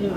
今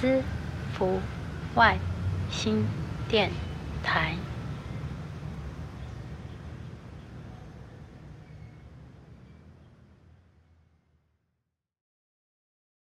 私服外星店